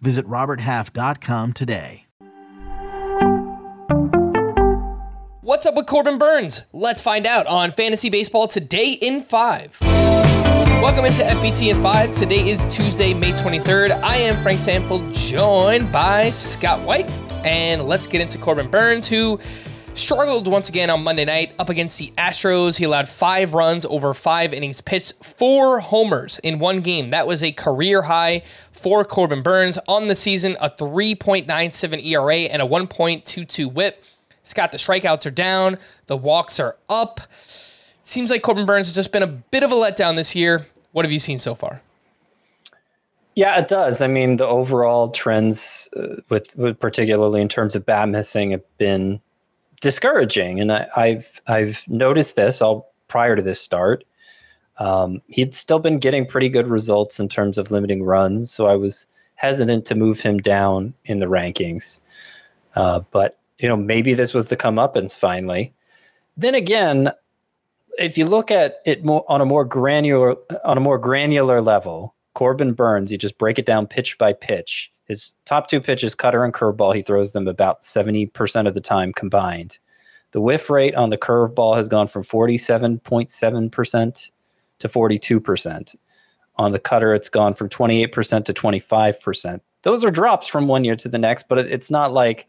Visit RobertHalf.com today. What's up with Corbin Burnes? Let's find out on Fantasy Baseball today in 5. Welcome into FBT in 5. Today is Tuesday, May 23rd. I am Frank Stampfl, joined by Scott White. And let's get into Corbin Burnes, who struggled once again on Monday night up against the Astros. He allowed five runs over five innings pitched, four homers in one game. That was a career high for Corbin Burnes on the season, a 3.97 ERA and a 1.22 whip. Scott, the strikeouts are down, the walks are up. Seems like Corbin Burnes has just been a bit of a letdown this year. What have you seen so far? Yeah, it does. I mean, the overall trends, uh, with, with particularly in terms of bat missing, have been discouraging. And I, have I've noticed this all prior to this start. Um, he'd still been getting pretty good results in terms of limiting runs, so I was hesitant to move him down in the rankings. Uh, but you know, maybe this was the comeuppance finally. Then again, if you look at it more on a more granular on a more granular level, Corbin Burnes, you just break it down pitch by pitch. His top two pitches, cutter and curveball, he throws them about 70% of the time combined. The whiff rate on the curveball has gone from 47.7% to 42%. On the cutter, it's gone from 28% to 25%. Those are drops from one year to the next, but it's not like,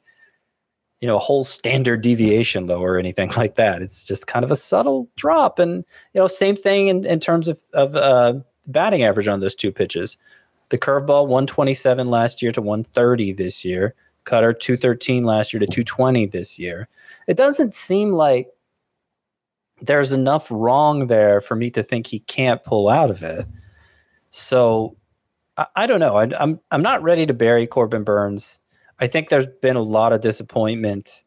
you know, a whole standard deviation low or anything like that. It's just kind of a subtle drop. And, you know, same thing in, in terms of, of uh, batting average on those two pitches. The curveball 127 last year to 130 this year. Cutter 213 last year to 220 this year. It doesn't seem like there's enough wrong there for me to think he can't pull out of it. So I, I don't know. I, am I'm, I'm not ready to bury Corbin Burnes. I think there's been a lot of disappointment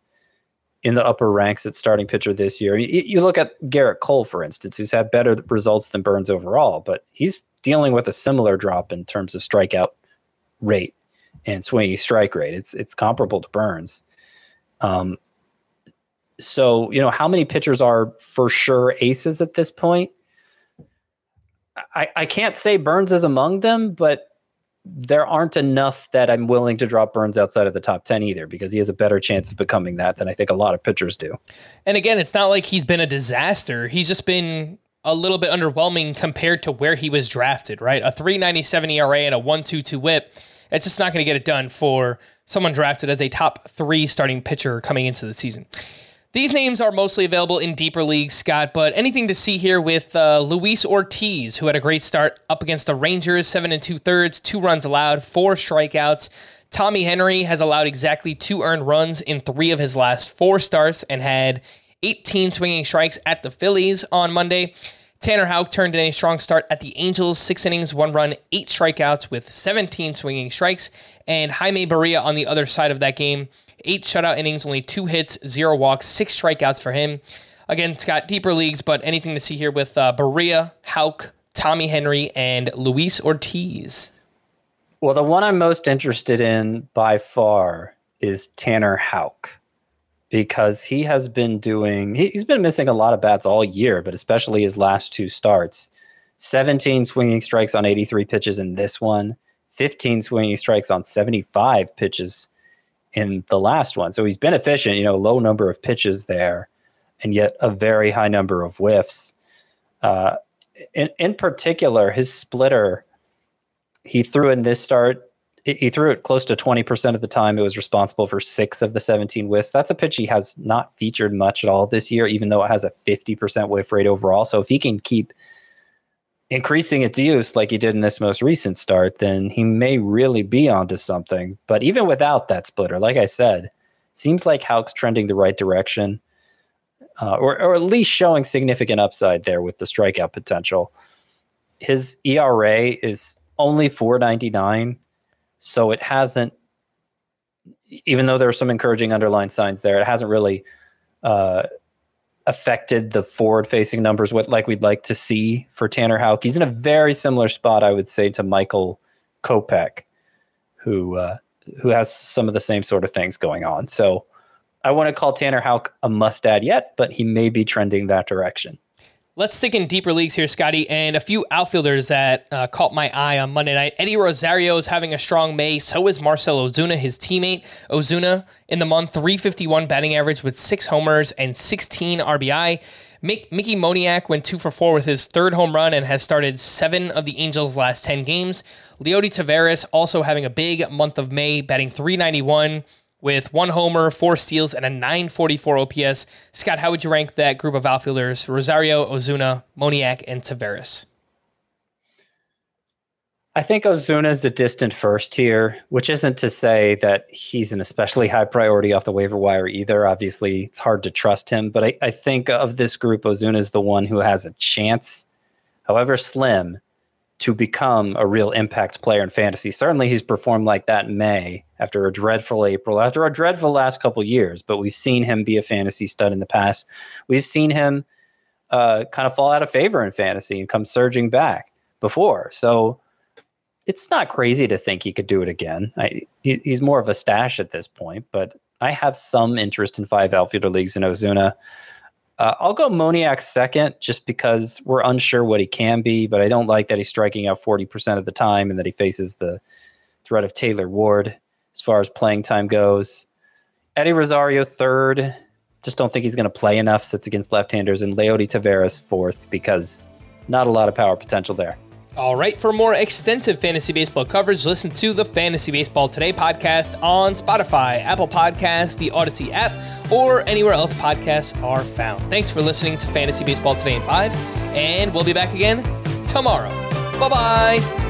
in the upper ranks at starting pitcher this year. You, you look at Gerrit Cole, for instance, who's had better results than Burnes overall, but he's dealing with a similar drop in terms of strikeout rate and swinging strike rate. It's it's comparable to Burnes. Um, so you know how many pitchers are for sure aces at this point. I, I can't say Burnes is among them, but there aren't enough that I'm willing to drop Burnes outside of the top 10 either because he has a better chance of becoming that than I think a lot of pitchers do. And again, it's not like he's been a disaster. He's just been a little bit underwhelming compared to where he was drafted, right? A 397 ERA and a 122 whip. It's just not going to get it done for someone drafted as a top three starting pitcher coming into the season. These names are mostly available in deeper leagues, Scott, but anything to see here with uh, Luis Ortiz, who had a great start up against the Rangers, seven and two thirds, two runs allowed, four strikeouts. Tommy Henry has allowed exactly two earned runs in three of his last four starts and had 18 swinging strikes at the Phillies on Monday. Tanner Houck turned in a strong start at the Angels, six innings, one run, eight strikeouts with 17 swinging strikes. And Jaime Barria on the other side of that game, eight shutout innings, only two hits, zero walks, six strikeouts for him. Again, it's got deeper leagues, but anything to see here with uh, Barria, Houck, Tommy Henry, and Luis Ortiz. Well, the one I'm most interested in by far is Tanner Houck because he has been doing he's been missing a lot of bats all year, but especially his last two starts. 17 swinging strikes on 83 pitches in this one, 15 swinging strikes on 75 pitches in the last one. So he's been efficient, you know, low number of pitches there, and yet a very high number of whiffs. Uh, in, in particular, his splitter, he threw in this start he threw it close to 20% of the time. It was responsible for six of the 17 whiffs. That's a pitch he has not featured much at all this year, even though it has a 50% whiff rate overall. So if he can keep increasing its use like he did in this most recent start, then he may really be onto something. But even without that splitter, like I said, seems like Houck's trending the right direction, uh, or, or at least showing significant upside there with the strikeout potential. His ERA is only 499 so it hasn't even though there are some encouraging underlying signs there, it hasn't really uh, affected the forward facing numbers what like we'd like to see for Tanner Houck. He's in a very similar spot, I would say, to Michael Kopech, who uh, who has some of the same sort of things going on. So I want to call Tanner Houck a must add yet, but he may be trending that direction. Let's stick in deeper leagues here, Scotty, and a few outfielders that uh, caught my eye on Monday night. Eddie Rosario is having a strong May. So is Marcell Ozuna, his teammate. Ozuna in the month, 351 batting average with six homers and 16 RBI. Mickey Moniak went two for four with his third home run and has started seven of the Angels' last 10 games. Leody Taveras also having a big month of May, batting 391 with one homer, four steals, and a 944 OPS. Scott, how would you rank that group of outfielders? Rosario, Ozuna, Moniak, and Taveras. I think Ozuna is a distant first here, which isn't to say that he's an especially high priority off the waiver wire either. Obviously, it's hard to trust him, but I, I think of this group, Ozuna is the one who has a chance, however slim, to become a real impact player in fantasy. Certainly, he's performed like that in May after a dreadful April, after a dreadful last couple years. But we've seen him be a fantasy stud in the past. We've seen him uh, kind of fall out of favor in fantasy and come surging back before. So it's not crazy to think he could do it again. I, he, he's more of a stash at this point, but I have some interest in five outfielder leagues in Ozuna. Uh, I'll go Moniak second just because we're unsure what he can be, but I don't like that he's striking out 40% of the time and that he faces the threat of Taylor Ward as far as playing time goes. Eddie Rosario third. Just don't think he's going to play enough. Sits against left-handers and Leody Taveras fourth because not a lot of power potential there. All right, for more extensive fantasy baseball coverage, listen to the Fantasy Baseball Today podcast on Spotify, Apple Podcasts, the Audacy app, or anywhere else podcasts are found. Thanks for listening to Fantasy Baseball Today in 5, and we'll be back again tomorrow. Bye bye.